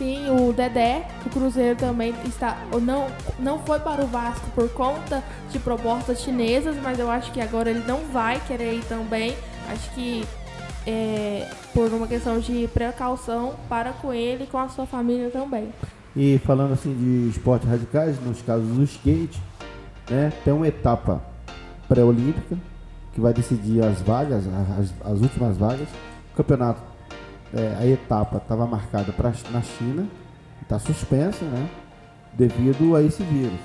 Sim, o Dedé, o Cruzeiro também está não não foi para o Vasco por conta de propostas chinesas, mas eu acho que agora ele não vai querer ir também. Acho que é, por uma questão de precaução para com ele e com a sua família também. E falando assim de esportes radicais, nos casos do skate, né, tem uma etapa pré-olímpica que vai decidir as vagas, as, as últimas vagas. O campeonato é, a etapa estava marcada pra, na China, está suspensa, né? Devido a esse vírus.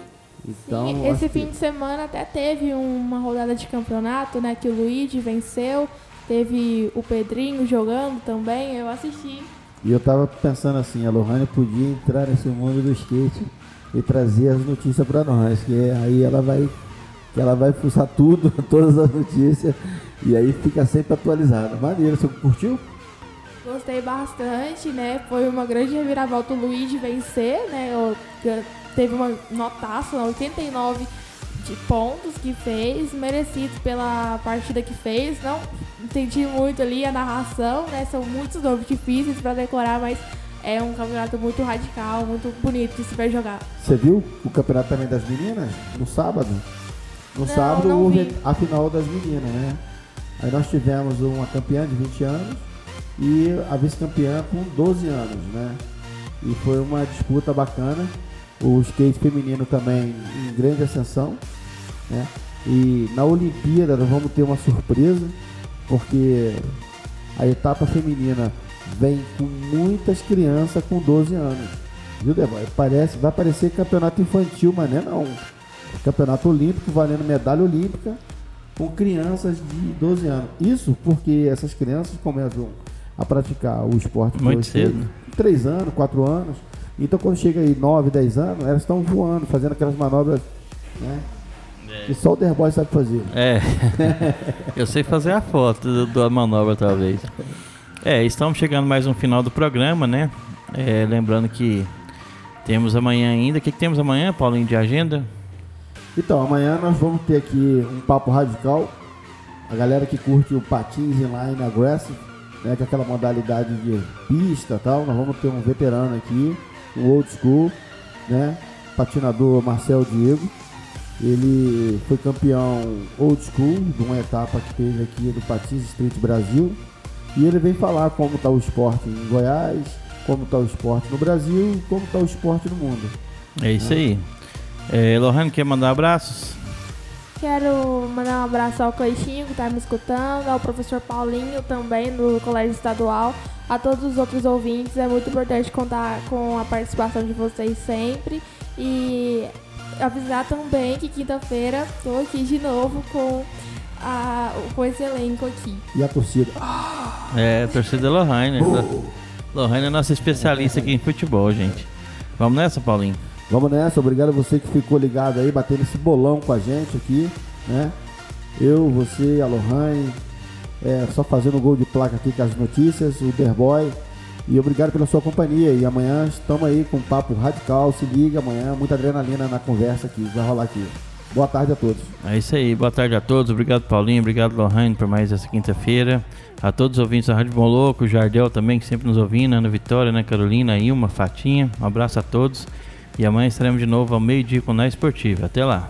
Então, Sim, esse fim que... de semana até teve uma rodada de campeonato, né? Que o Luigi venceu, teve o Pedrinho jogando também, eu assisti. E eu tava pensando assim, a Lohane podia entrar nesse mundo do skate e trazer as notícias para nós, que aí ela vai que ela vai fuçar tudo, [laughs] todas as notícias, e aí fica sempre atualizada. Maneiro, você curtiu? Gostei bastante, né? Foi uma grande reviravolta o Luiz vencer, né? Teve uma notaça, 89 de pontos que fez, merecido pela partida que fez. Não entendi muito ali a narração, né? São muitos nomes difíceis para decorar, mas é um campeonato muito radical, muito bonito de se ver jogar. Você viu o campeonato também das meninas no sábado? No não, sábado não houve vi. a final das meninas, né? Aí nós tivemos uma campeã de 20 anos e a vice-campeã com 12 anos, né? E foi uma disputa bacana. O skate feminino também em grande ascensão, né? E na Olimpíada nós vamos ter uma surpresa, porque a etapa feminina vem com muitas crianças com 12 anos. Viu, Débora? Parece, vai parecer campeonato infantil, mas não é não. Campeonato olímpico valendo medalha olímpica com crianças de 12 anos. Isso porque essas crianças começam a praticar o esporte muito cedo. 3 anos, 4 anos. Então quando chega aí 9, 10 anos, elas estão voando, fazendo aquelas manobras, né? É. Que só o Derboy sabe fazer. É. [laughs] Eu sei fazer a foto da manobra talvez. É, estamos chegando mais um final do programa, né? É, lembrando que temos amanhã ainda. O que, que temos amanhã, Paulinho, de agenda? Então, amanhã nós vamos ter aqui um papo radical. A galera que curte o patins inline aggressive, né, que aquela modalidade de pista tal, nós vamos ter um veterano aqui, um old school, né, patinador Marcel Diego. Ele foi campeão old school de uma etapa que teve aqui do Patins Street Brasil. E ele vem falar como está o esporte em Goiás, como está o esporte no Brasil e como está o esporte no mundo. É isso né? aí. É, Lohane, quer mandar abraços? Quero mandar um abraço ao Cleitinho que está me escutando, ao professor Paulinho também do Colégio Estadual, a todos os outros ouvintes. É muito importante contar com a participação de vocês sempre e avisar também que quinta-feira estou aqui de novo com, a, com esse elenco aqui. E a torcida? É, a torcida Lohane. Oh. Lohane é nossa especialista aqui em futebol, gente. Vamos nessa, Paulinho? Vamos nessa, obrigado a você que ficou ligado aí, batendo esse bolão com a gente aqui, né? Eu, você, a Lohane, é, só fazendo gol de placa aqui com as notícias, o Derboy. E obrigado pela sua companhia. E amanhã estamos aí com um papo radical. Se liga amanhã, muita adrenalina na conversa aqui, vai rolar aqui. Boa tarde a todos. É isso aí, boa tarde a todos. Obrigado, Paulinho. Obrigado, Lohane, por mais essa quinta-feira. A todos os ouvintes da Rádio Bom Louco, o Jardel também, que sempre nos ouvindo, Ana Vitória, Ana Carolina, Ilma, Fatinha. Um abraço a todos. E amanhã estaremos de novo ao meio-dia com a Esportiva. Até lá.